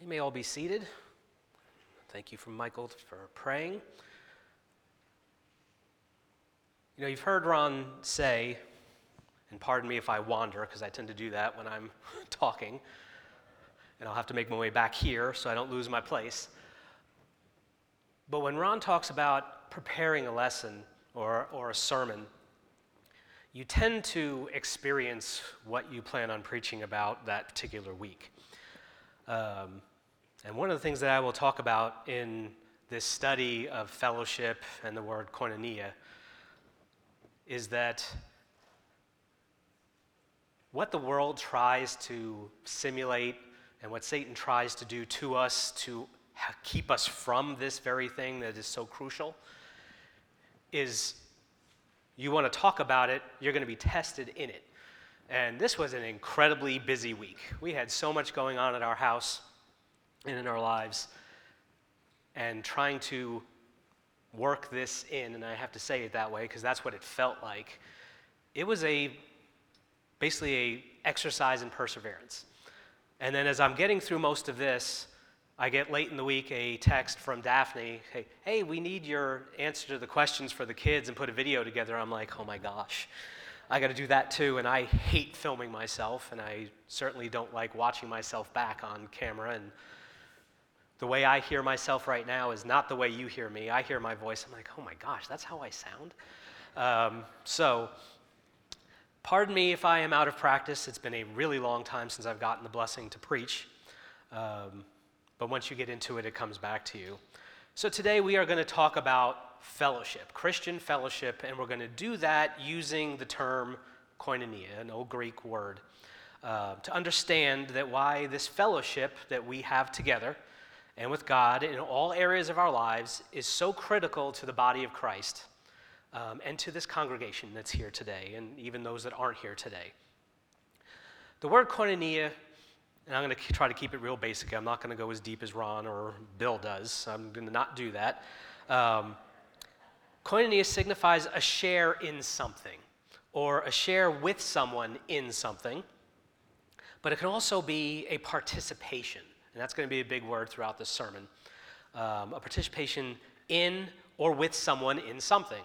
You may all be seated. Thank you from Michael for praying. You know, you've heard Ron say, and pardon me if I wander, because I tend to do that when I'm talking, and I'll have to make my way back here so I don't lose my place. But when Ron talks about preparing a lesson or, or a sermon, you tend to experience what you plan on preaching about that particular week. Um, and one of the things that I will talk about in this study of fellowship and the word koinonia is that what the world tries to simulate and what Satan tries to do to us to keep us from this very thing that is so crucial is you want to talk about it, you're going to be tested in it. And this was an incredibly busy week. We had so much going on at our house and in our lives, and trying to work this in, and I have to say it that way because that's what it felt like. It was a basically a exercise in perseverance. And then as I'm getting through most of this, I get late in the week a text from Daphne, hey, hey, we need your answer to the questions for the kids and put a video together. I'm like, oh my gosh, I got to do that too. And I hate filming myself, and I certainly don't like watching myself back on camera. And the way I hear myself right now is not the way you hear me. I hear my voice, I'm like, oh my gosh, that's how I sound. Um, so, pardon me if I am out of practice. It's been a really long time since I've gotten the blessing to preach. Um, but once you get into it, it comes back to you. So today we are going to talk about fellowship, Christian fellowship, and we're going to do that using the term koinonia, an old Greek word, uh, to understand that why this fellowship that we have together and with God in all areas of our lives is so critical to the body of Christ um, and to this congregation that's here today, and even those that aren't here today. The word koinonia and I'm going to try to keep it real basic. I'm not going to go as deep as Ron or Bill does. I'm going to not do that. Um, koinonia signifies a share in something or a share with someone in something, but it can also be a participation. And that's going to be a big word throughout this sermon. Um, a participation in or with someone in something.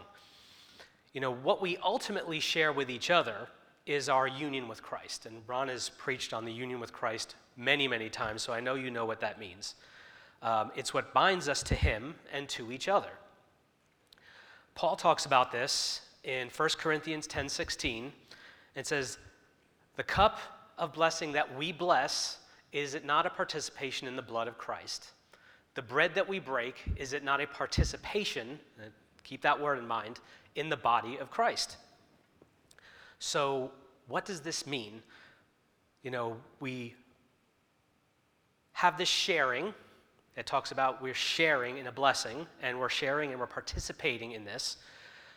You know, what we ultimately share with each other is our union with Christ. And Ron has preached on the union with Christ many, many times, so I know you know what that means. Um, it's what binds us to Him and to each other. Paul talks about this in 1 Corinthians 10 16. It says, The cup of blessing that we bless, is it not a participation in the blood of Christ? The bread that we break, is it not a participation, uh, keep that word in mind, in the body of Christ? So, what does this mean? You know, we have this sharing. It talks about we're sharing in a blessing, and we're sharing and we're participating in this.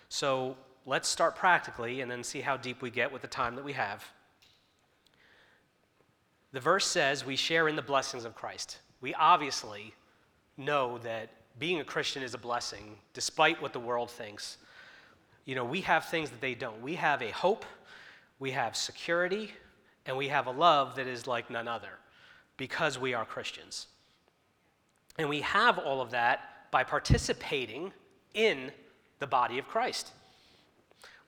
So, let's start practically and then see how deep we get with the time that we have. The verse says we share in the blessings of Christ. We obviously know that being a Christian is a blessing, despite what the world thinks you know, we have things that they don't. We have a hope, we have security, and we have a love that is like none other because we are Christians. And we have all of that by participating in the body of Christ.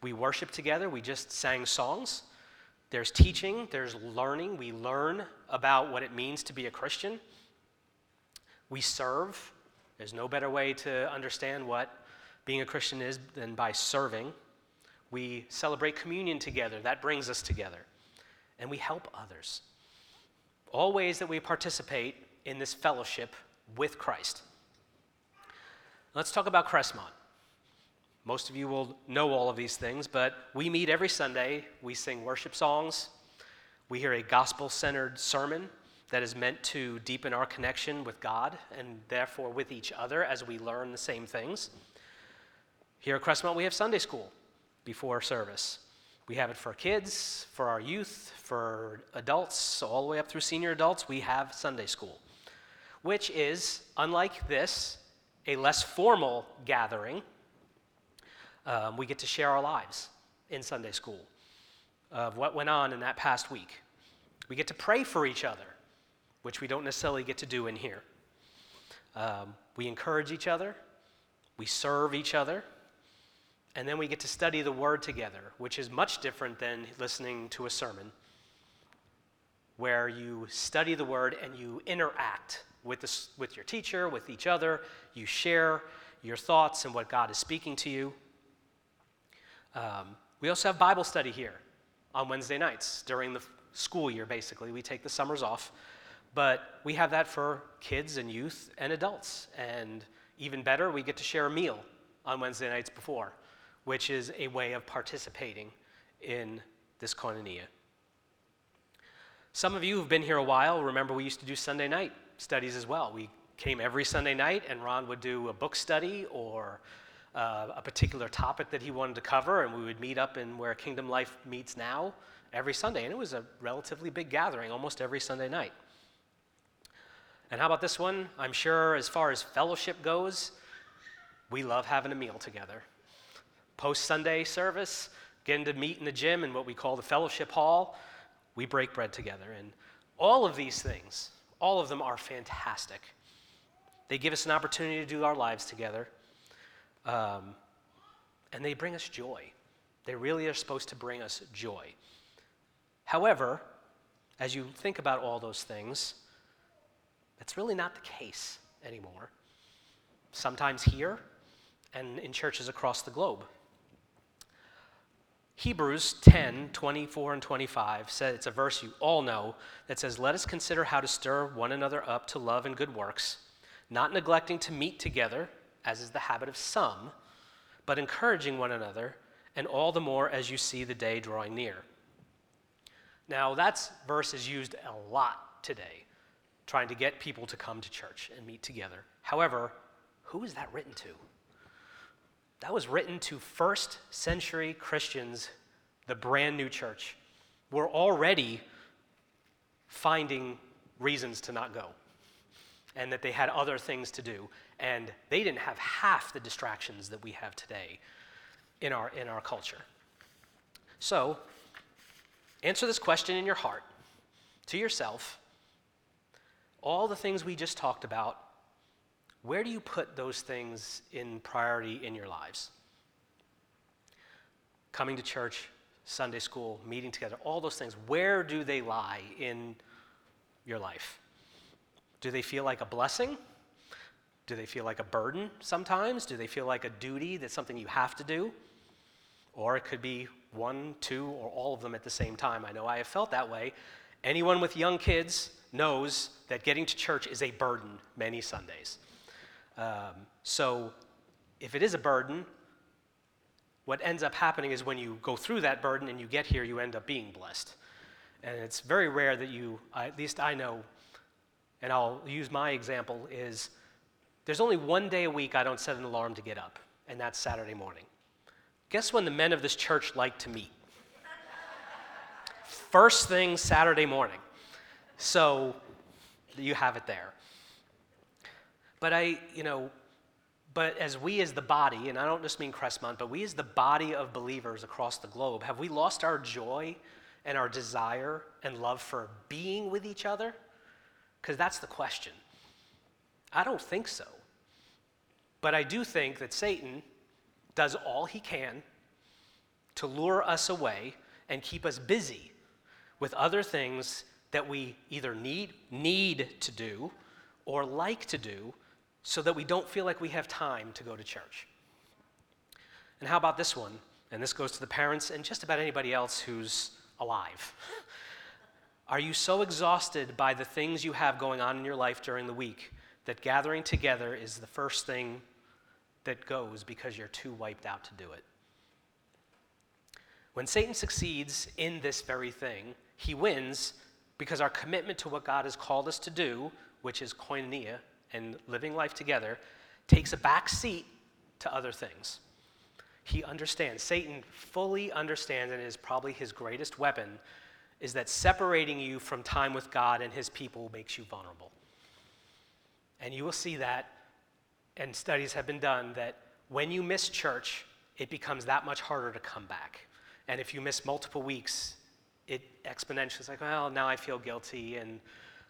We worship together, we just sang songs. There's teaching, there's learning. We learn about what it means to be a Christian. We serve. There's no better way to understand what being a Christian is than by serving. We celebrate communion together, that brings us together. And we help others. All ways that we participate in this fellowship with Christ. Let's talk about Crestmont. Most of you will know all of these things, but we meet every Sunday. We sing worship songs. We hear a gospel centered sermon that is meant to deepen our connection with God and therefore with each other as we learn the same things. Here at Crestmont, we have Sunday school before service. We have it for kids, for our youth, for adults, all the way up through senior adults. We have Sunday school, which is, unlike this, a less formal gathering. Um, we get to share our lives in Sunday school of what went on in that past week. We get to pray for each other. which we don't necessarily get to do in here. Um, we encourage each other, we serve each other, and then we get to study the Word together, which is much different than listening to a sermon, where you study the Word and you interact with, with your teacher, with each other. You share your thoughts and what God is speaking to you. Um, we also have Bible study here on Wednesday nights during the school year, basically. We take the summers off. But we have that for kids and youth and adults. And even better, we get to share a meal on Wednesday nights before, which is a way of participating in this koinonia. Some of you who've been here a while remember we used to do Sunday night studies as well. We came every Sunday night, and Ron would do a book study or uh, a particular topic that he wanted to cover, and we would meet up in where Kingdom Life meets now every Sunday. And it was a relatively big gathering almost every Sunday night. And how about this one? I'm sure as far as fellowship goes, we love having a meal together. Post Sunday service, getting to meet in the gym in what we call the fellowship hall, we break bread together. And all of these things, all of them are fantastic. They give us an opportunity to do our lives together. Um, and they bring us joy. They really are supposed to bring us joy. However, as you think about all those things, that's really not the case anymore. Sometimes here and in churches across the globe. Hebrews 10 24 and 25 says it's a verse you all know that says, Let us consider how to stir one another up to love and good works, not neglecting to meet together, as is the habit of some, but encouraging one another, and all the more as you see the day drawing near. Now, that verse is used a lot today trying to get people to come to church and meet together. However, who is that written to? That was written to first century Christians, the brand new church. We're already finding reasons to not go and that they had other things to do. And they didn't have half the distractions that we have today in our, in our culture. So, answer this question in your heart to yourself all the things we just talked about, where do you put those things in priority in your lives? Coming to church, Sunday school, meeting together, all those things, where do they lie in your life? Do they feel like a blessing? Do they feel like a burden sometimes? Do they feel like a duty that's something you have to do? Or it could be one, two, or all of them at the same time. I know I have felt that way. Anyone with young kids knows that getting to church is a burden many Sundays. Um, so if it is a burden, what ends up happening is when you go through that burden and you get here, you end up being blessed. And it's very rare that you, at least I know, and I'll use my example, is there's only one day a week I don't set an alarm to get up, and that's Saturday morning. Guess when the men of this church like to meet? First thing Saturday morning. So you have it there. But I, you know, but as we as the body, and I don't just mean Crestmont, but we as the body of believers across the globe, have we lost our joy and our desire and love for being with each other? Because that's the question. I don't think so. But I do think that Satan does all he can to lure us away and keep us busy with other things that we either need, need to do or like to do so that we don't feel like we have time to go to church. And how about this one? And this goes to the parents and just about anybody else who's alive. Are you so exhausted by the things you have going on in your life during the week that gathering together is the first thing that goes because you're too wiped out to do it? When Satan succeeds in this very thing, he wins because our commitment to what God has called us to do, which is koinonia and living life together, takes a back seat to other things. He understands, Satan fully understands, and is probably his greatest weapon, is that separating you from time with God and his people makes you vulnerable. And you will see that, and studies have been done, that when you miss church, it becomes that much harder to come back. And if you miss multiple weeks, it exponentially is like, well, now I feel guilty and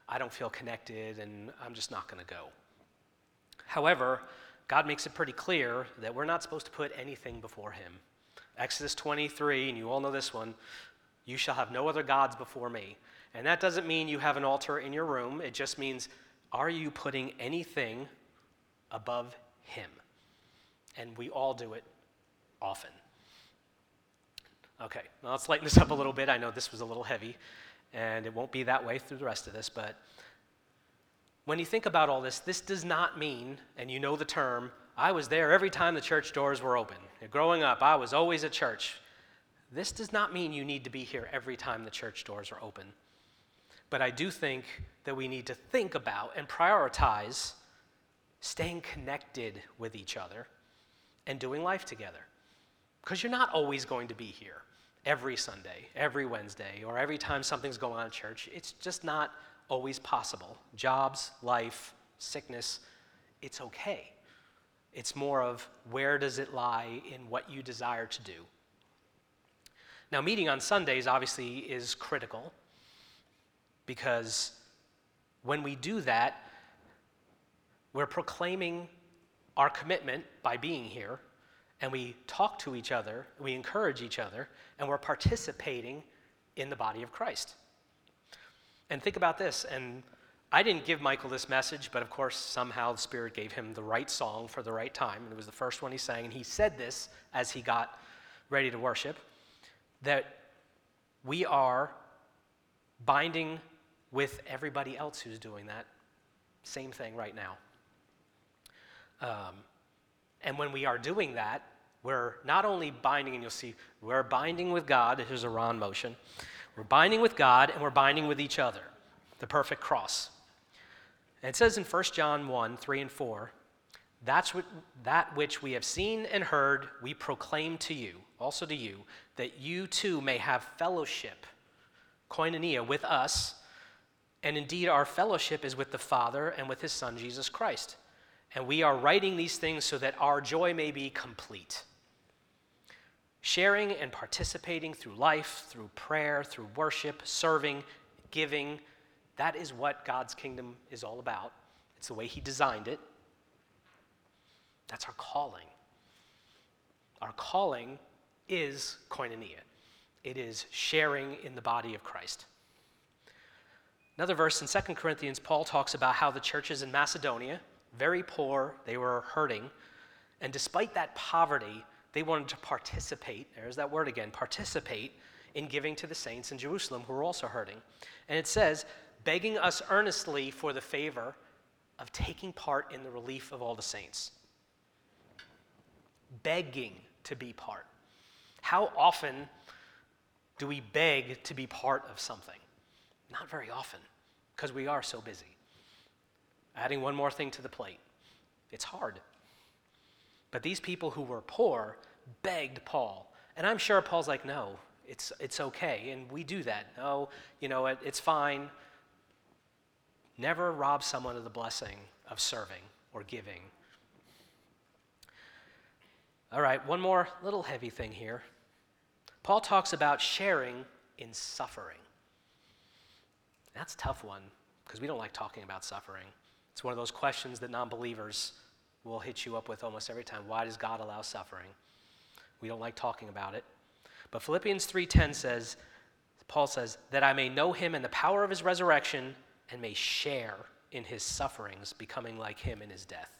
I don't feel connected and I'm just not going to go. However, God makes it pretty clear that we're not supposed to put anything before Him. Exodus 23, and you all know this one you shall have no other gods before me. And that doesn't mean you have an altar in your room, it just means are you putting anything above Him? And we all do it often. Okay, now let's lighten this up a little bit. I know this was a little heavy, and it won't be that way through the rest of this, but when you think about all this, this does not mean, and you know the term, I was there every time the church doors were open. Growing up, I was always at church. This does not mean you need to be here every time the church doors are open. But I do think that we need to think about and prioritize staying connected with each other and doing life together. Because you're not always going to be here every Sunday, every Wednesday, or every time something's going on in church. It's just not always possible. Jobs, life, sickness, it's okay. It's more of where does it lie in what you desire to do. Now, meeting on Sundays obviously is critical because when we do that, we're proclaiming our commitment by being here and we talk to each other, we encourage each other, and we're participating in the body of Christ. And think about this, and I didn't give Michael this message, but of course, somehow the Spirit gave him the right song for the right time. And it was the first one he sang, and he said this as he got ready to worship that we are binding with everybody else who's doing that same thing right now. Um, and when we are doing that, we're not only binding, and you'll see, we're binding with God. Here's a Ron motion. We're binding with God and we're binding with each other, the perfect cross. And it says in 1 John 1 3 and 4, that's what, that which we have seen and heard, we proclaim to you, also to you, that you too may have fellowship, koinonia, with us. And indeed, our fellowship is with the Father and with his Son, Jesus Christ. And we are writing these things so that our joy may be complete. Sharing and participating through life, through prayer, through worship, serving, giving, that is what God's kingdom is all about. It's the way He designed it. That's our calling. Our calling is koinonia, it is sharing in the body of Christ. Another verse in 2 Corinthians, Paul talks about how the churches in Macedonia, very poor, they were hurting. And despite that poverty, they wanted to participate. There's that word again participate in giving to the saints in Jerusalem who were also hurting. And it says, begging us earnestly for the favor of taking part in the relief of all the saints. Begging to be part. How often do we beg to be part of something? Not very often, because we are so busy adding one more thing to the plate. It's hard. But these people who were poor begged Paul. And I'm sure Paul's like, no, it's, it's okay. And we do that. No, you know, it, it's fine. Never rob someone of the blessing of serving or giving. All right, one more little heavy thing here. Paul talks about sharing in suffering. That's a tough one because we don't like talking about suffering. It's one of those questions that non believers will hit you up with almost every time. Why does God allow suffering? We don't like talking about it. But Philippians 3:10 says Paul says that I may know him and the power of his resurrection and may share in his sufferings becoming like him in his death.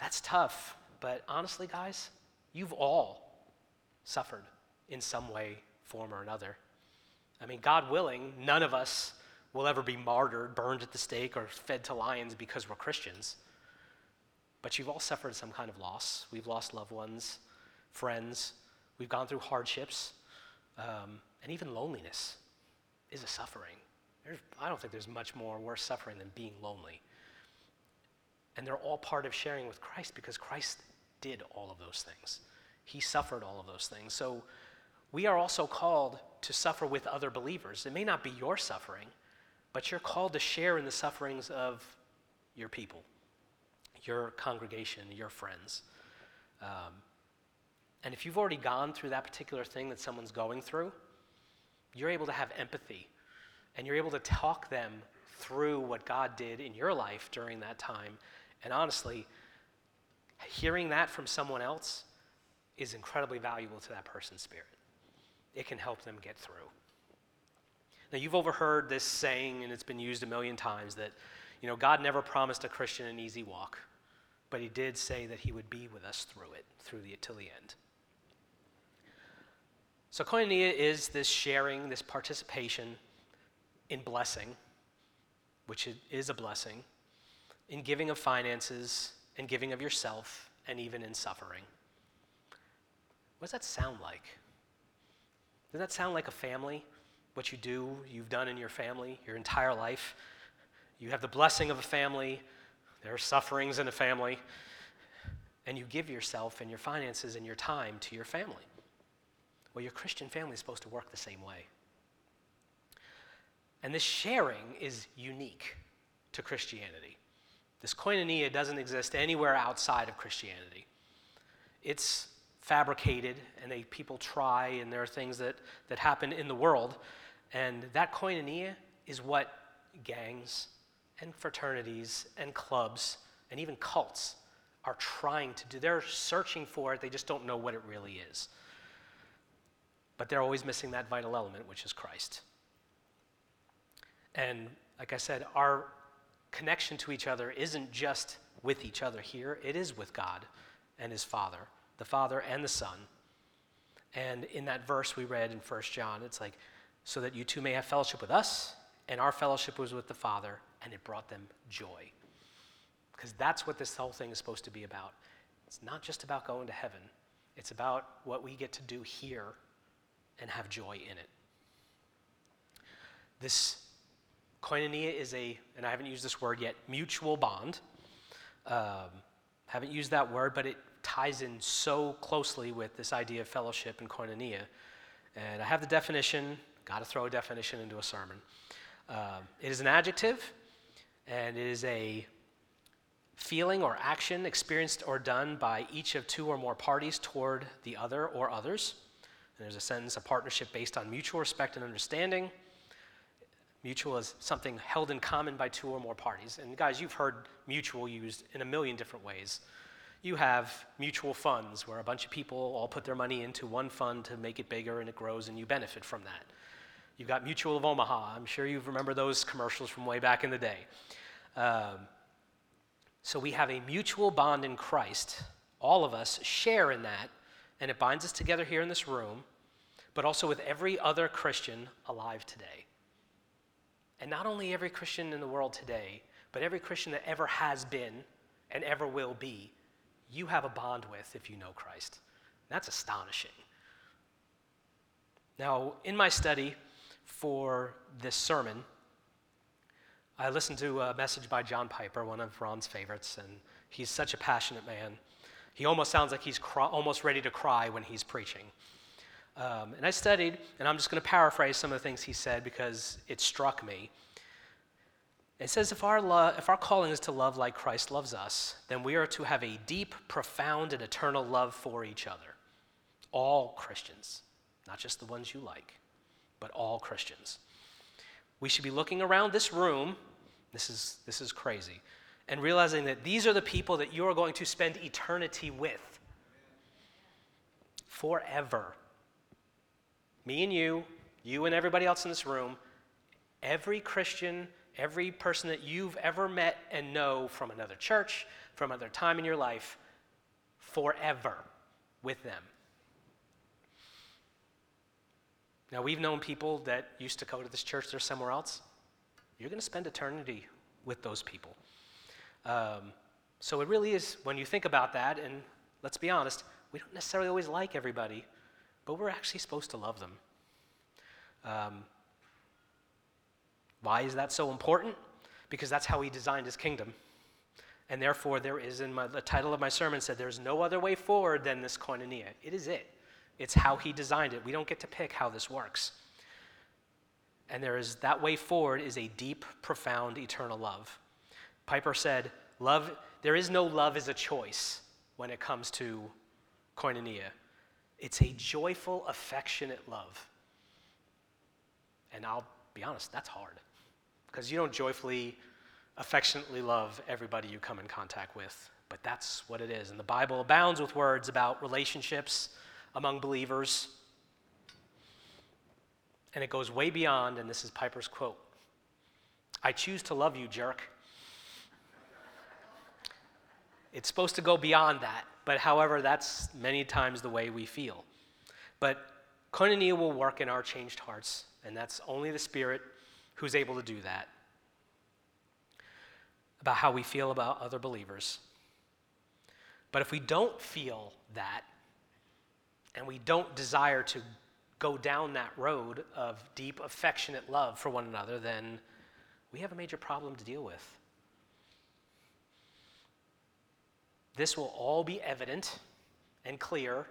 That's tough, but honestly guys, you've all suffered in some way, form or another. I mean, God willing, none of us will ever be martyred, burned at the stake, or fed to lions because we're Christians. But you've all suffered some kind of loss. We've lost loved ones, friends. We've gone through hardships. Um, and even loneliness is a suffering. There's, I don't think there's much more worse suffering than being lonely. And they're all part of sharing with Christ because Christ did all of those things. He suffered all of those things. So we are also called to suffer with other believers. It may not be your suffering, but you're called to share in the sufferings of your people, your congregation, your friends. Um, and if you've already gone through that particular thing that someone's going through, you're able to have empathy and you're able to talk them through what God did in your life during that time. And honestly, hearing that from someone else is incredibly valuable to that person's spirit. It can help them get through. Now, you've overheard this saying, and it's been used a million times, that you know, God never promised a Christian an easy walk, but He did say that He would be with us through it, through the till the end. So, koinonia is this sharing, this participation in blessing, which is a blessing, in giving of finances, and giving of yourself, and even in suffering. What does that sound like? Does that sound like a family? What you do, you've done in your family your entire life? You have the blessing of a family, there are sufferings in a family, and you give yourself and your finances and your time to your family. Well, your Christian family is supposed to work the same way. And this sharing is unique to Christianity. This koinonia doesn't exist anywhere outside of Christianity. It's fabricated, and they, people try, and there are things that, that happen in the world. And that koinonia is what gangs and fraternities and clubs and even cults are trying to do. They're searching for it, they just don't know what it really is. But they're always missing that vital element, which is Christ. And like I said, our connection to each other isn't just with each other here, it is with God and His Father, the Father and the Son. And in that verse we read in 1 John, it's like, so that you too may have fellowship with us, and our fellowship was with the Father, and it brought them joy. Because that's what this whole thing is supposed to be about. It's not just about going to heaven, it's about what we get to do here and have joy in it. This koinonia is a, and I haven't used this word yet, mutual bond. Um, haven't used that word, but it ties in so closely with this idea of fellowship and koinonia. And I have the definition, got to throw a definition into a sermon. Um, it is an adjective, and it is a feeling or action experienced or done by each of two or more parties toward the other or others. And there's a sentence, a partnership based on mutual respect and understanding. Mutual is something held in common by two or more parties. And guys, you've heard mutual used in a million different ways. You have mutual funds where a bunch of people all put their money into one fund to make it bigger and it grows and you benefit from that. You've got Mutual of Omaha. I'm sure you remember those commercials from way back in the day. Um, so we have a mutual bond in Christ. All of us share in that and it binds us together here in this room, but also with every other Christian alive today. And not only every Christian in the world today, but every Christian that ever has been and ever will be, you have a bond with if you know Christ. That's astonishing. Now, in my study for this sermon, I listened to a message by John Piper, one of Ron's favorites, and he's such a passionate man. He almost sounds like he's cry, almost ready to cry when he's preaching. Um, and I studied, and I'm just going to paraphrase some of the things he said because it struck me. It says, if our, if our calling is to love like Christ loves us, then we are to have a deep, profound, and eternal love for each other. All Christians, not just the ones you like, but all Christians. We should be looking around this room. This is, this is crazy and realizing that these are the people that you are going to spend eternity with forever. Me and you, you and everybody else in this room, every Christian, every person that you've ever met and know from another church, from another time in your life, forever with them. Now, we've known people that used to go to this church, they're somewhere else. You're going to spend eternity with those people. Um, so it really is, when you think about that, and let's be honest, we don't necessarily always like everybody, but we're actually supposed to love them. Um, why is that so important? Because that's how he designed his kingdom. And therefore, there is in my, the title of my sermon said, There's no other way forward than this koinonia. It is it. It's how he designed it. We don't get to pick how this works. And there is that way forward is a deep, profound, eternal love. Piper said, Love, there is no love as a choice when it comes to koinonia. It's a joyful, affectionate love. And I'll be honest, that's hard. Because you don't joyfully, affectionately love everybody you come in contact with. But that's what it is. And the Bible abounds with words about relationships among believers. And it goes way beyond, and this is Piper's quote I choose to love you, jerk. It's supposed to go beyond that, but however, that's many times the way we feel. But koinonia will work in our changed hearts, and that's only the Spirit who's able to do that. About how we feel about other believers. But if we don't feel that, and we don't desire to go down that road of deep, affectionate love for one another, then we have a major problem to deal with. This will all be evident and clear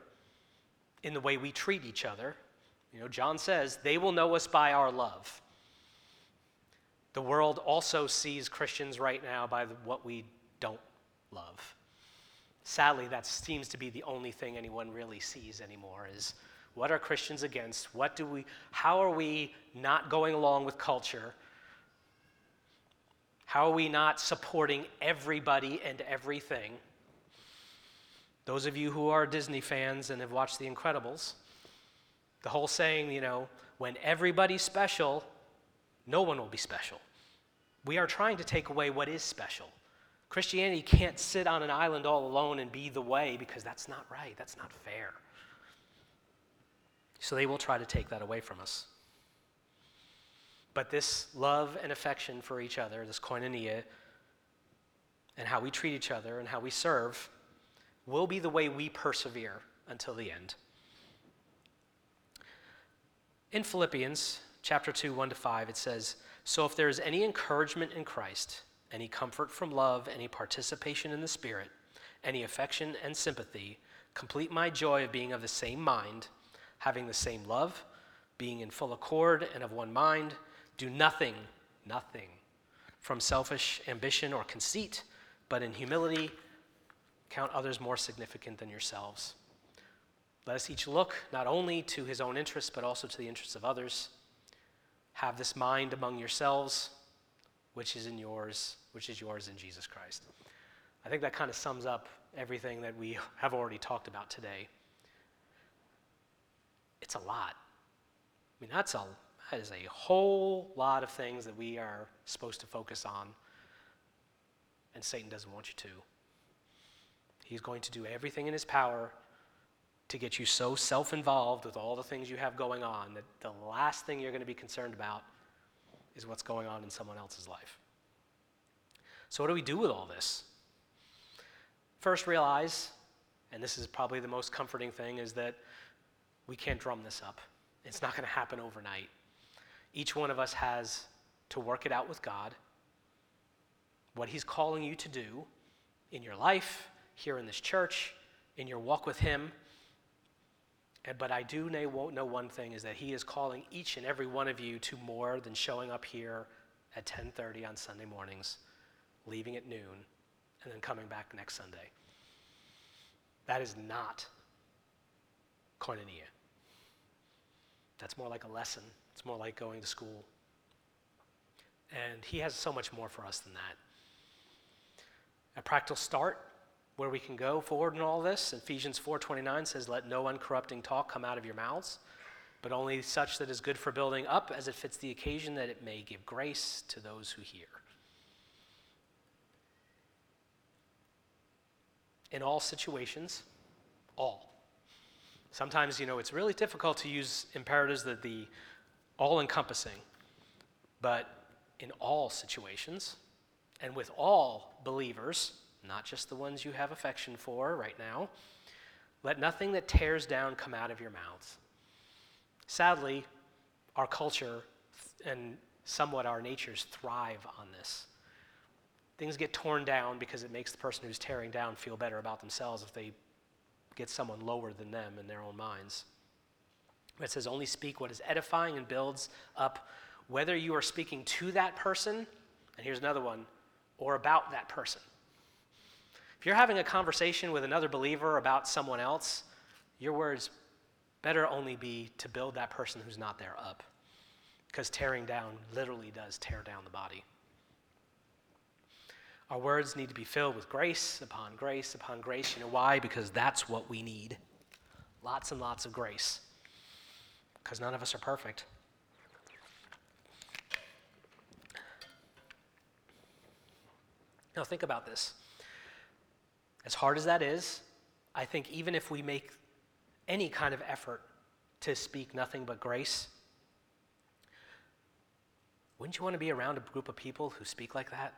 in the way we treat each other. You know, John says, they will know us by our love. The world also sees Christians right now by what we don't love. Sadly, that seems to be the only thing anyone really sees anymore is what are Christians against? What do we how are we not going along with culture? How are we not supporting everybody and everything? Those of you who are Disney fans and have watched The Incredibles, the whole saying, you know, when everybody's special, no one will be special. We are trying to take away what is special. Christianity can't sit on an island all alone and be the way because that's not right. That's not fair. So they will try to take that away from us. But this love and affection for each other, this koinonia, and how we treat each other and how we serve, will be the way we persevere until the end. In Philippians chapter 2, 1 to 5, it says, So if there is any encouragement in Christ, any comfort from love, any participation in the Spirit, any affection and sympathy, complete my joy of being of the same mind, having the same love, being in full accord and of one mind. Do nothing, nothing from selfish ambition or conceit, but in humility Count others more significant than yourselves. Let us each look not only to his own interests, but also to the interests of others. Have this mind among yourselves, which is in yours, which is yours in Jesus Christ. I think that kind of sums up everything that we have already talked about today. It's a lot. I mean, that's a, that is a whole lot of things that we are supposed to focus on, and Satan doesn't want you to. He's going to do everything in his power to get you so self involved with all the things you have going on that the last thing you're going to be concerned about is what's going on in someone else's life. So, what do we do with all this? First, realize, and this is probably the most comforting thing, is that we can't drum this up. It's not going to happen overnight. Each one of us has to work it out with God, what He's calling you to do in your life, here in this church, in your walk with Him. But I do know one thing is that He is calling each and every one of you to more than showing up here at 10:30 on Sunday mornings, leaving at noon, and then coming back next Sunday. That is not koinonia. That's more like a lesson. It's more like going to school. And he has so much more for us than that. A practical start where we can go forward in all this. Ephesians 4:29 says, "Let no uncorrupting talk come out of your mouths, but only such that is good for building up as it fits the occasion that it may give grace to those who hear." In all situations, all. Sometimes, you know, it's really difficult to use imperatives that the all encompassing, but in all situations and with all believers, not just the ones you have affection for right now. Let nothing that tears down come out of your mouths. Sadly, our culture and somewhat our natures thrive on this. Things get torn down because it makes the person who's tearing down feel better about themselves if they get someone lower than them in their own minds. It says, only speak what is edifying and builds up, whether you are speaking to that person, and here's another one, or about that person. If you're having a conversation with another believer about someone else, your words better only be to build that person who's not there up. because tearing down literally does tear down the body. Our words need to be filled with grace upon grace upon grace. You know why? Because that's what we need. Lots and lots of grace. Because none of us are perfect. Now, think about this. As hard as that is, I think even if we make any kind of effort to speak nothing but grace, wouldn't you want to be around a group of people who speak like that,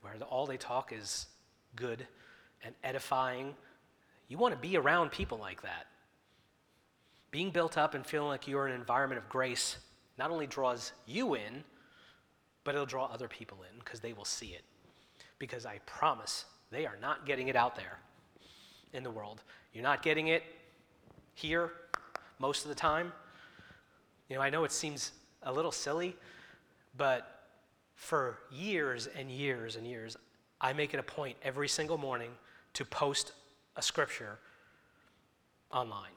where all they talk is good and edifying? You want to be around people like that. Being built up and feeling like you're in an environment of grace not only draws you in, but it'll draw other people in because they will see it because I promise they are not getting it out there in the world. You're not getting it here most of the time. You know, I know it seems a little silly, but for years and years and years, I make it a point every single morning to post a scripture online.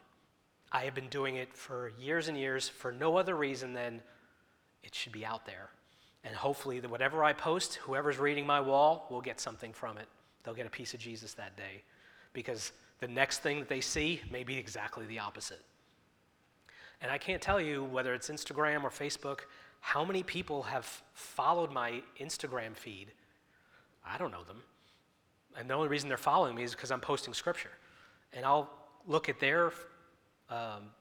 I have been doing it for years and years for no other reason than it should be out there. And hopefully, that whatever I post, whoever's reading my wall will get something from it. They'll get a piece of Jesus that day. Because the next thing that they see may be exactly the opposite. And I can't tell you whether it's Instagram or Facebook, how many people have followed my Instagram feed. I don't know them. And the only reason they're following me is because I'm posting scripture. And I'll look at their, um,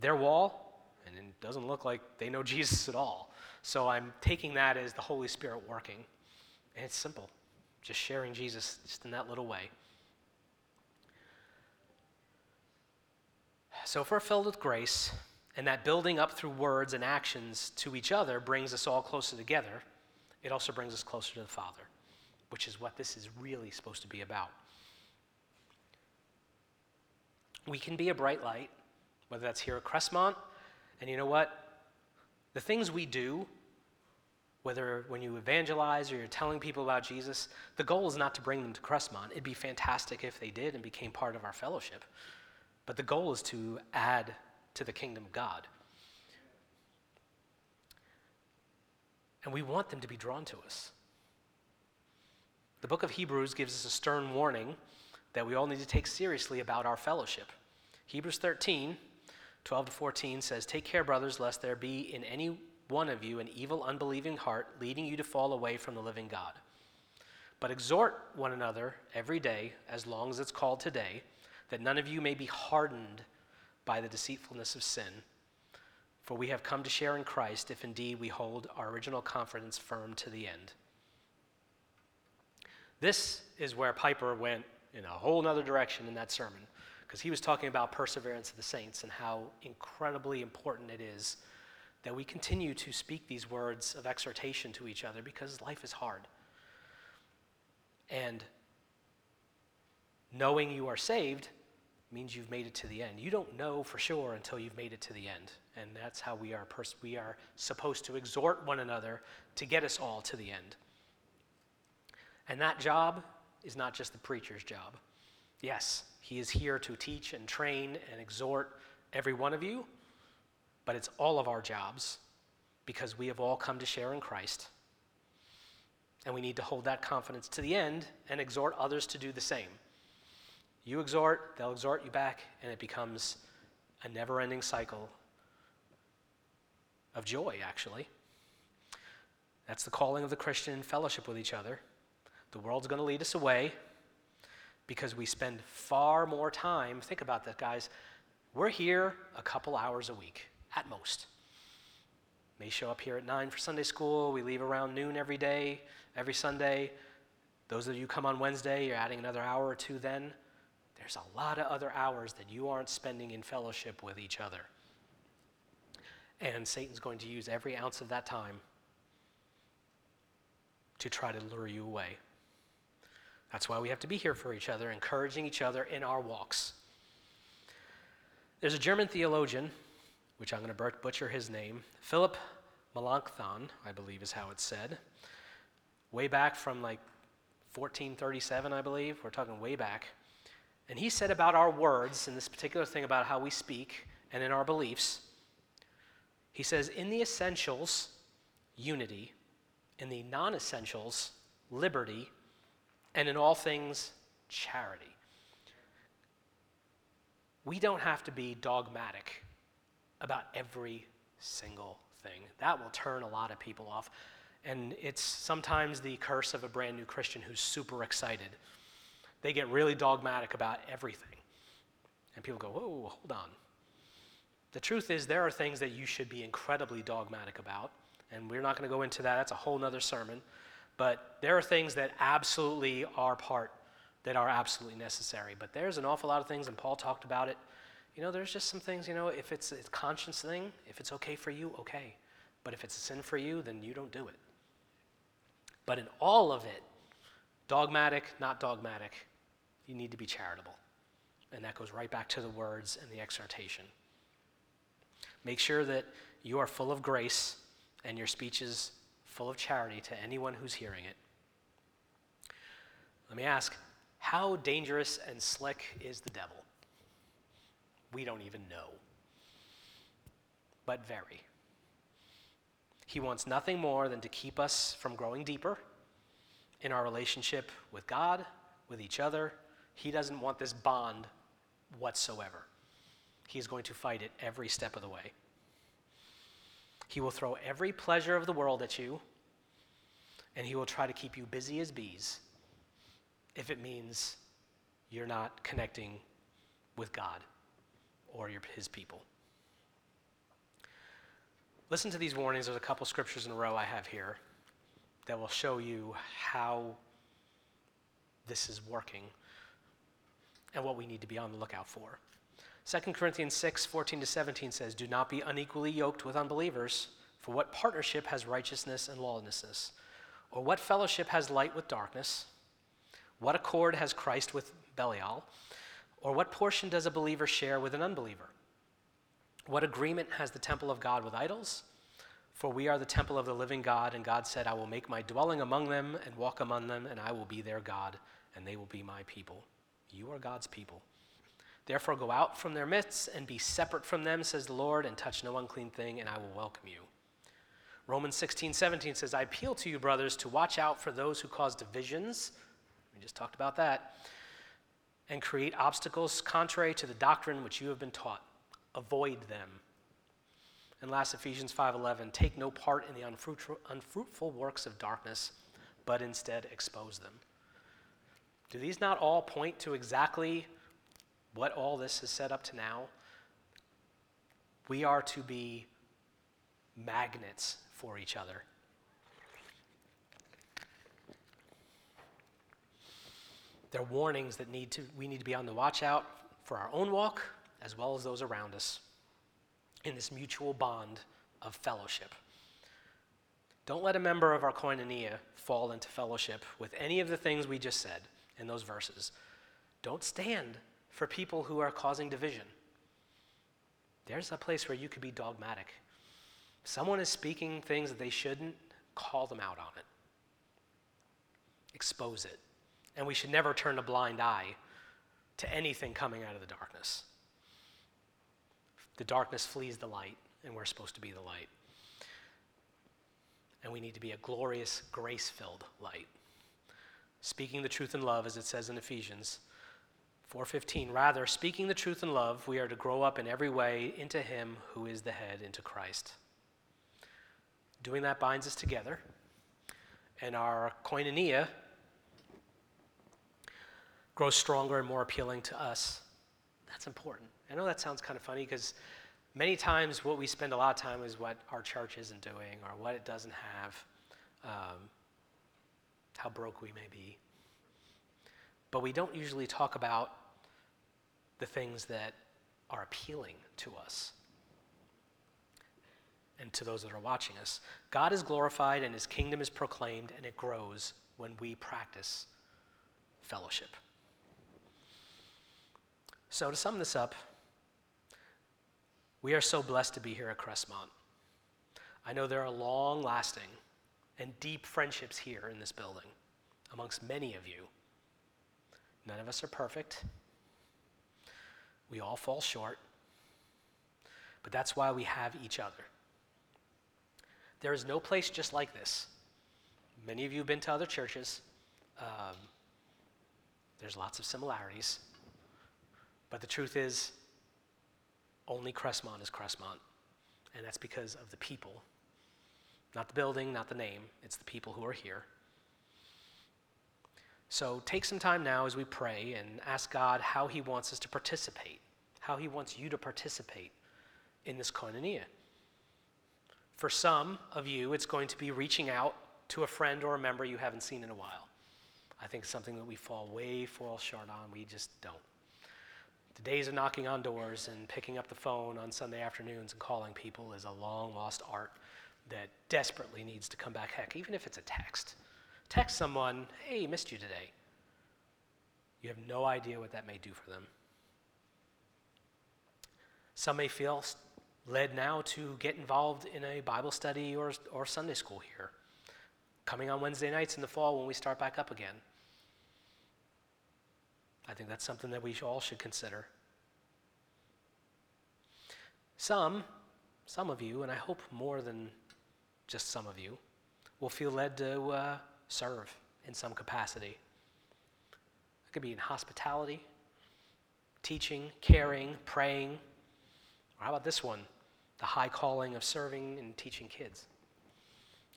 their wall, and it doesn't look like they know Jesus at all. So I'm taking that as the Holy Spirit working. And it's simple, just sharing Jesus just in that little way. So if we're filled with grace, and that building up through words and actions to each other brings us all closer together, it also brings us closer to the Father, which is what this is really supposed to be about. We can be a bright light, whether that's here at Crestmont, and you know what? The things we do, whether when you evangelize or you're telling people about Jesus, the goal is not to bring them to Crestmont. It'd be fantastic if they did and became part of our fellowship. But the goal is to add to the kingdom of God. And we want them to be drawn to us. The book of Hebrews gives us a stern warning that we all need to take seriously about our fellowship. Hebrews 13, 12 to 14 says, Take care, brothers, lest there be in any one of you an evil, unbelieving heart leading you to fall away from the living God. But exhort one another every day, as long as it's called today, that none of you may be hardened by the deceitfulness of sin. For we have come to share in Christ if indeed we hold our original confidence firm to the end. This is where Piper went in a whole other direction in that sermon because he was talking about perseverance of the saints and how incredibly important it is that we continue to speak these words of exhortation to each other because life is hard. And knowing you are saved means you've made it to the end. You don't know for sure until you've made it to the end. And that's how we are, pers- we are supposed to exhort one another to get us all to the end. And that job is not just the preacher's job. Yes, he is here to teach and train and exhort every one of you, but it's all of our jobs because we have all come to share in Christ. And we need to hold that confidence to the end and exhort others to do the same. You exhort, they'll exhort you back, and it becomes a never ending cycle of joy, actually. That's the calling of the Christian fellowship with each other. The world's going to lead us away because we spend far more time. Think about that, guys. We're here a couple hours a week at most. May show up here at 9 for Sunday school. We leave around noon every day, every Sunday. Those of you come on Wednesday, you're adding another hour or two then. There's a lot of other hours that you aren't spending in fellowship with each other. And Satan's going to use every ounce of that time to try to lure you away. That's why we have to be here for each other, encouraging each other in our walks. There's a German theologian, which I'm going to butcher his name, Philip Melanchthon, I believe is how it's said, way back from like 1437, I believe. We're talking way back. And he said about our words, and this particular thing about how we speak and in our beliefs, He says, in the essentials, unity, in the non essentials, liberty, and in all things, charity. We don't have to be dogmatic about every single thing. That will turn a lot of people off. And it's sometimes the curse of a brand new Christian who's super excited. They get really dogmatic about everything. And people go, whoa, hold on. The truth is, there are things that you should be incredibly dogmatic about. And we're not going to go into that. That's a whole other sermon. But there are things that absolutely are part, that are absolutely necessary. But there's an awful lot of things, and Paul talked about it. You know, there's just some things, you know, if it's a conscience thing, if it's okay for you, okay. But if it's a sin for you, then you don't do it. But in all of it, dogmatic, not dogmatic, you need to be charitable. And that goes right back to the words and the exhortation. Make sure that you are full of grace and your speech is full of charity to anyone who's hearing it. Let me ask how dangerous and slick is the devil? We don't even know, but very. He wants nothing more than to keep us from growing deeper in our relationship with God, with each other. He doesn't want this bond whatsoever. He's going to fight it every step of the way. He will throw every pleasure of the world at you, and he will try to keep you busy as bees if it means you're not connecting with God or your, his people. Listen to these warnings. There's a couple scriptures in a row I have here that will show you how this is working and what we need to be on the lookout for. 2 Corinthians 6, 14 to 17 says, Do not be unequally yoked with unbelievers, for what partnership has righteousness and lawlessness? Or what fellowship has light with darkness? What accord has Christ with Belial? Or what portion does a believer share with an unbeliever? What agreement has the temple of God with idols? For we are the temple of the living God, and God said, I will make my dwelling among them and walk among them, and I will be their God, and they will be my people. You are God's people. Therefore, go out from their midst and be separate from them, says the Lord, and touch no unclean thing, and I will welcome you. Romans 16, 17 says, I appeal to you, brothers, to watch out for those who cause divisions. We just talked about that. And create obstacles contrary to the doctrine which you have been taught. Avoid them. And last, Ephesians 5:11, take no part in the unfruitful, unfruitful works of darkness, but instead expose them. Do these not all point to exactly what all this has set up to now? We are to be magnets for each other. They're warnings that need to, we need to be on the watch out for our own walk as well as those around us in this mutual bond of fellowship. Don't let a member of our koinonia fall into fellowship with any of the things we just said in those verses. Don't stand for people who are causing division. There's a place where you could be dogmatic. Someone is speaking things that they shouldn't, call them out on it. Expose it. And we should never turn a blind eye to anything coming out of the darkness. The darkness flees the light, and we're supposed to be the light. And we need to be a glorious, grace filled light speaking the truth in love as it says in Ephesians 4:15 rather speaking the truth in love we are to grow up in every way into him who is the head into Christ doing that binds us together and our koinonia grows stronger and more appealing to us that's important i know that sounds kind of funny because many times what we spend a lot of time is what our church isn't doing or what it doesn't have um, how broke we may be. But we don't usually talk about the things that are appealing to us and to those that are watching us. God is glorified and his kingdom is proclaimed, and it grows when we practice fellowship. So, to sum this up, we are so blessed to be here at Crestmont. I know there are long lasting and deep friendships here in this building amongst many of you. None of us are perfect. We all fall short. But that's why we have each other. There is no place just like this. Many of you have been to other churches. Um, there's lots of similarities. But the truth is, only Crestmont is Crestmont. And that's because of the people. Not the building, not the name. It's the people who are here. So take some time now as we pray and ask God how He wants us to participate, how He wants you to participate in this koinonia. For some of you, it's going to be reaching out to a friend or a member you haven't seen in a while. I think something that we fall way fall short on. We just don't. The days of knocking on doors and picking up the phone on Sunday afternoons and calling people is a long lost art that desperately needs to come back. Heck, even if it's a text. Text someone, hey, missed you today. You have no idea what that may do for them. Some may feel led now to get involved in a Bible study or, or Sunday school here, coming on Wednesday nights in the fall when we start back up again. I think that's something that we all should consider. Some, some of you, and I hope more than just some of you, will feel led to uh, serve in some capacity. It could be in hospitality, teaching, caring, praying. Or how about this one? The high calling of serving and teaching kids.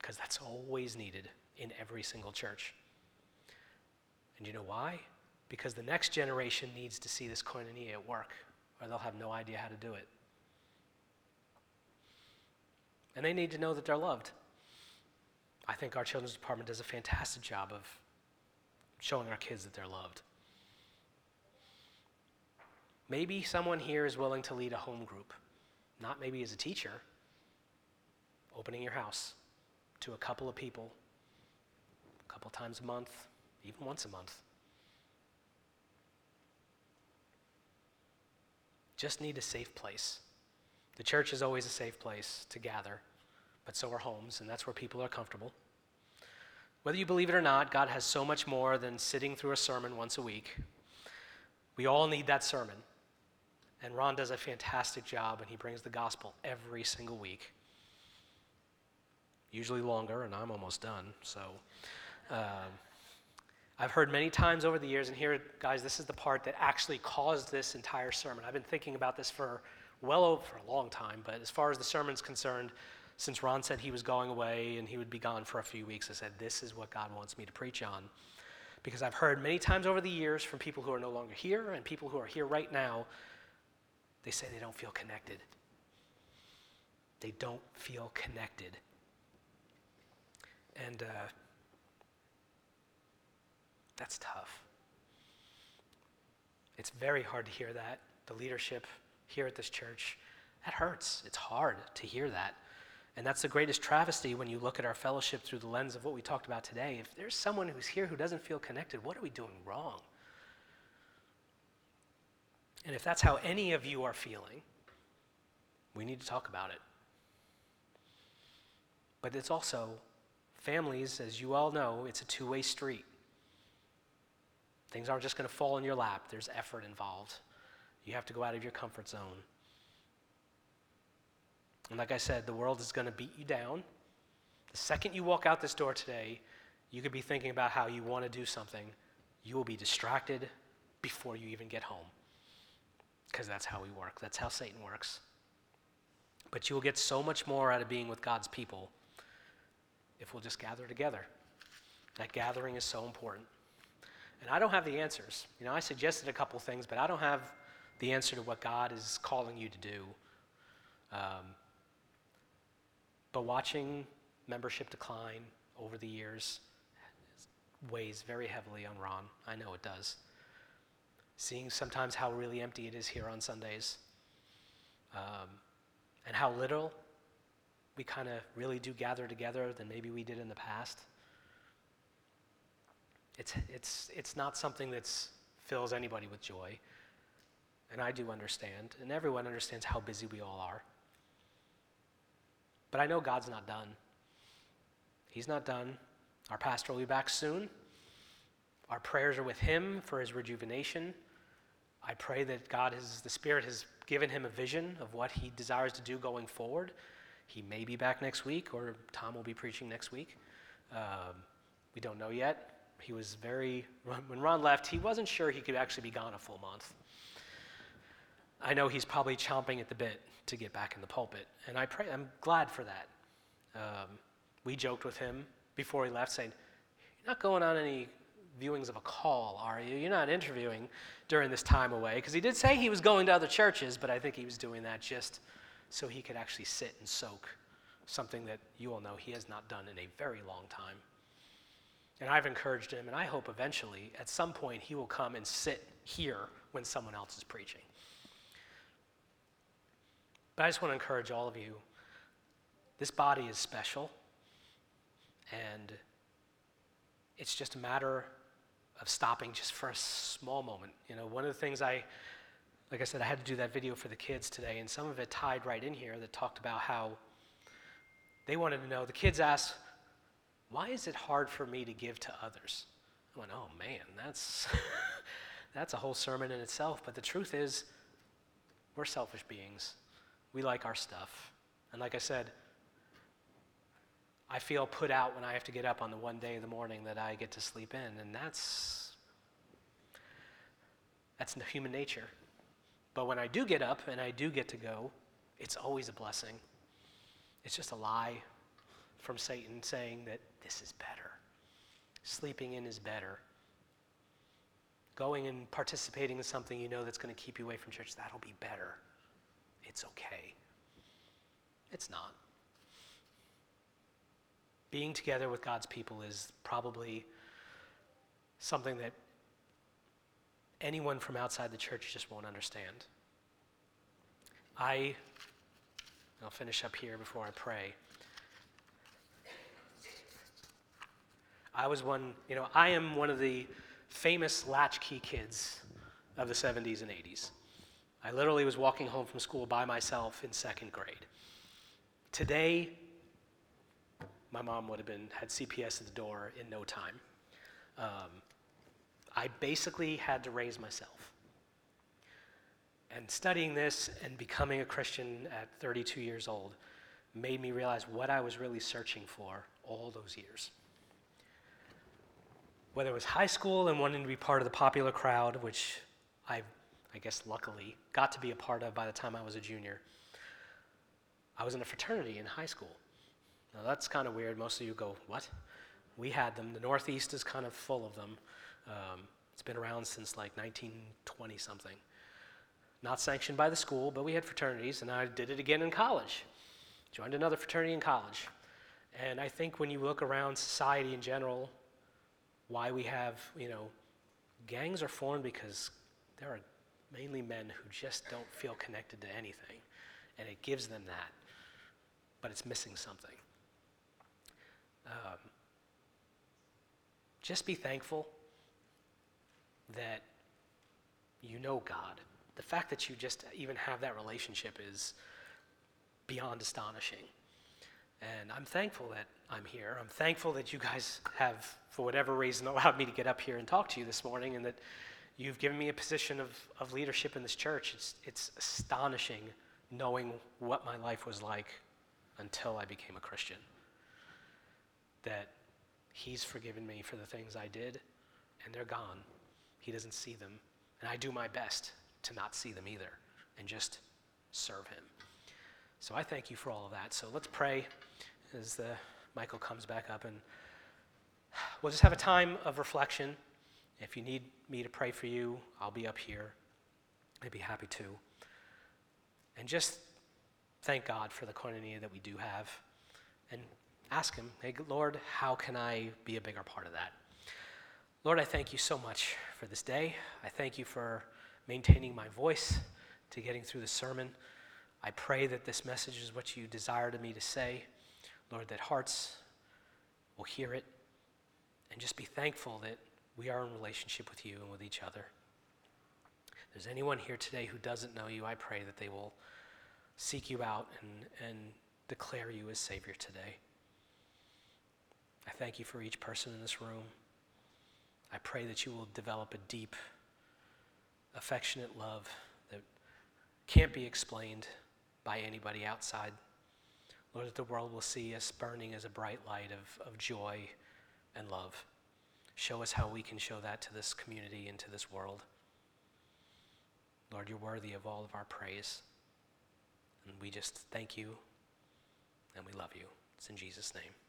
Because that's always needed in every single church. And you know why? Because the next generation needs to see this koinonia at work, or they'll have no idea how to do it. And they need to know that they're loved. I think our children's department does a fantastic job of showing our kids that they're loved. Maybe someone here is willing to lead a home group, not maybe as a teacher, opening your house to a couple of people, a couple times a month, even once a month. Just need a safe place. The church is always a safe place to gather but so are homes, and that's where people are comfortable. Whether you believe it or not, God has so much more than sitting through a sermon once a week. We all need that sermon. And Ron does a fantastic job, and he brings the gospel every single week. Usually longer, and I'm almost done. So um, I've heard many times over the years, and here, guys, this is the part that actually caused this entire sermon. I've been thinking about this for well over a long time, but as far as the sermon's concerned, since Ron said he was going away and he would be gone for a few weeks, I said, This is what God wants me to preach on. Because I've heard many times over the years from people who are no longer here and people who are here right now, they say they don't feel connected. They don't feel connected. And uh, that's tough. It's very hard to hear that. The leadership here at this church, that hurts. It's hard to hear that. And that's the greatest travesty when you look at our fellowship through the lens of what we talked about today. If there's someone who's here who doesn't feel connected, what are we doing wrong? And if that's how any of you are feeling, we need to talk about it. But it's also, families, as you all know, it's a two way street. Things aren't just going to fall in your lap, there's effort involved. You have to go out of your comfort zone. And like I said, the world is going to beat you down. The second you walk out this door today, you could be thinking about how you want to do something. You will be distracted before you even get home. Because that's how we work, that's how Satan works. But you will get so much more out of being with God's people if we'll just gather together. That gathering is so important. And I don't have the answers. You know, I suggested a couple things, but I don't have the answer to what God is calling you to do. Um, but watching membership decline over the years weighs very heavily on Ron. I know it does. Seeing sometimes how really empty it is here on Sundays um, and how little we kind of really do gather together than maybe we did in the past. It's, it's, it's not something that fills anybody with joy. And I do understand, and everyone understands how busy we all are. But I know God's not done. He's not done. Our pastor will be back soon. Our prayers are with him for his rejuvenation. I pray that God has, the Spirit has given him a vision of what he desires to do going forward. He may be back next week, or Tom will be preaching next week. Um, we don't know yet. He was very, when Ron left, he wasn't sure he could actually be gone a full month. I know he's probably chomping at the bit to get back in the pulpit, and I pray, I'm glad for that. Um, we joked with him before he left, saying, You're not going on any viewings of a call, are you? You're not interviewing during this time away. Because he did say he was going to other churches, but I think he was doing that just so he could actually sit and soak, something that you all know he has not done in a very long time. And I've encouraged him, and I hope eventually, at some point, he will come and sit here when someone else is preaching. But I just want to encourage all of you this body is special, and it's just a matter of stopping just for a small moment. You know, one of the things I, like I said, I had to do that video for the kids today, and some of it tied right in here that talked about how they wanted to know. The kids asked, "Why is it hard for me to give to others?" I went, "Oh man, that's that's a whole sermon in itself." But the truth is, we're selfish beings. We like our stuff, and like I said, I feel put out when I have to get up on the one day of the morning that I get to sleep in, and that's that's the human nature. But when I do get up and I do get to go, it's always a blessing. It's just a lie from Satan saying that this is better. Sleeping in is better. Going and participating in something you know that's going to keep you away from church, that'll be better. It's okay. It's not being together with God's people is probably something that anyone from outside the church just won't understand. I, I'll finish up here before I pray. I was one, you know, I am one of the famous latchkey kids of the 70s and 80s. I literally was walking home from school by myself in second grade. Today, my mom would have been had CPS at the door in no time. Um, I basically had to raise myself. And studying this and becoming a Christian at 32 years old made me realize what I was really searching for all those years. Whether it was high school and wanting to be part of the popular crowd, which I, I guess luckily got to be a part of by the time I was a junior, I was in a fraternity in high school. Now that's kind of weird. Most of you go, what? We had them. The Northeast is kind of full of them. Um, it's been around since like 1920 something. Not sanctioned by the school, but we had fraternities, and I did it again in college. Joined another fraternity in college. And I think when you look around society in general, why we have, you know, gangs are formed because there are mainly men who just don't feel connected to anything. And it gives them that. But it's missing something. Um, just be thankful that you know God. The fact that you just even have that relationship is beyond astonishing. And I'm thankful that I'm here. I'm thankful that you guys have, for whatever reason, allowed me to get up here and talk to you this morning and that you've given me a position of, of leadership in this church. It's, it's astonishing knowing what my life was like until I became a Christian that He's forgiven me for the things I did, and they're gone. He doesn't see them. And I do my best to not see them either and just serve Him. So I thank you for all of that. So let's pray as the Michael comes back up, and we'll just have a time of reflection. If you need me to pray for you, I'll be up here. I'd be happy to. And just thank God for the koinonia that we do have. And ask Him, hey, Lord, how can I be a bigger part of that? Lord, I thank you so much for this day. I thank you for maintaining my voice to getting through the sermon. I pray that this message is what you desire to me to say. Lord, that hearts will hear it and just be thankful that we are in relationship with you and with each other. If there's anyone here today who doesn't know you, I pray that they will seek you out and, and declare you as Savior today. I thank you for each person in this room. I pray that you will develop a deep, affectionate love that can't be explained by anybody outside. Lord, that the world will see us burning as a bright light of, of joy and love. Show us how we can show that to this community and to this world. Lord, you're worthy of all of our praise. And we just thank you and we love you. It's in Jesus' name.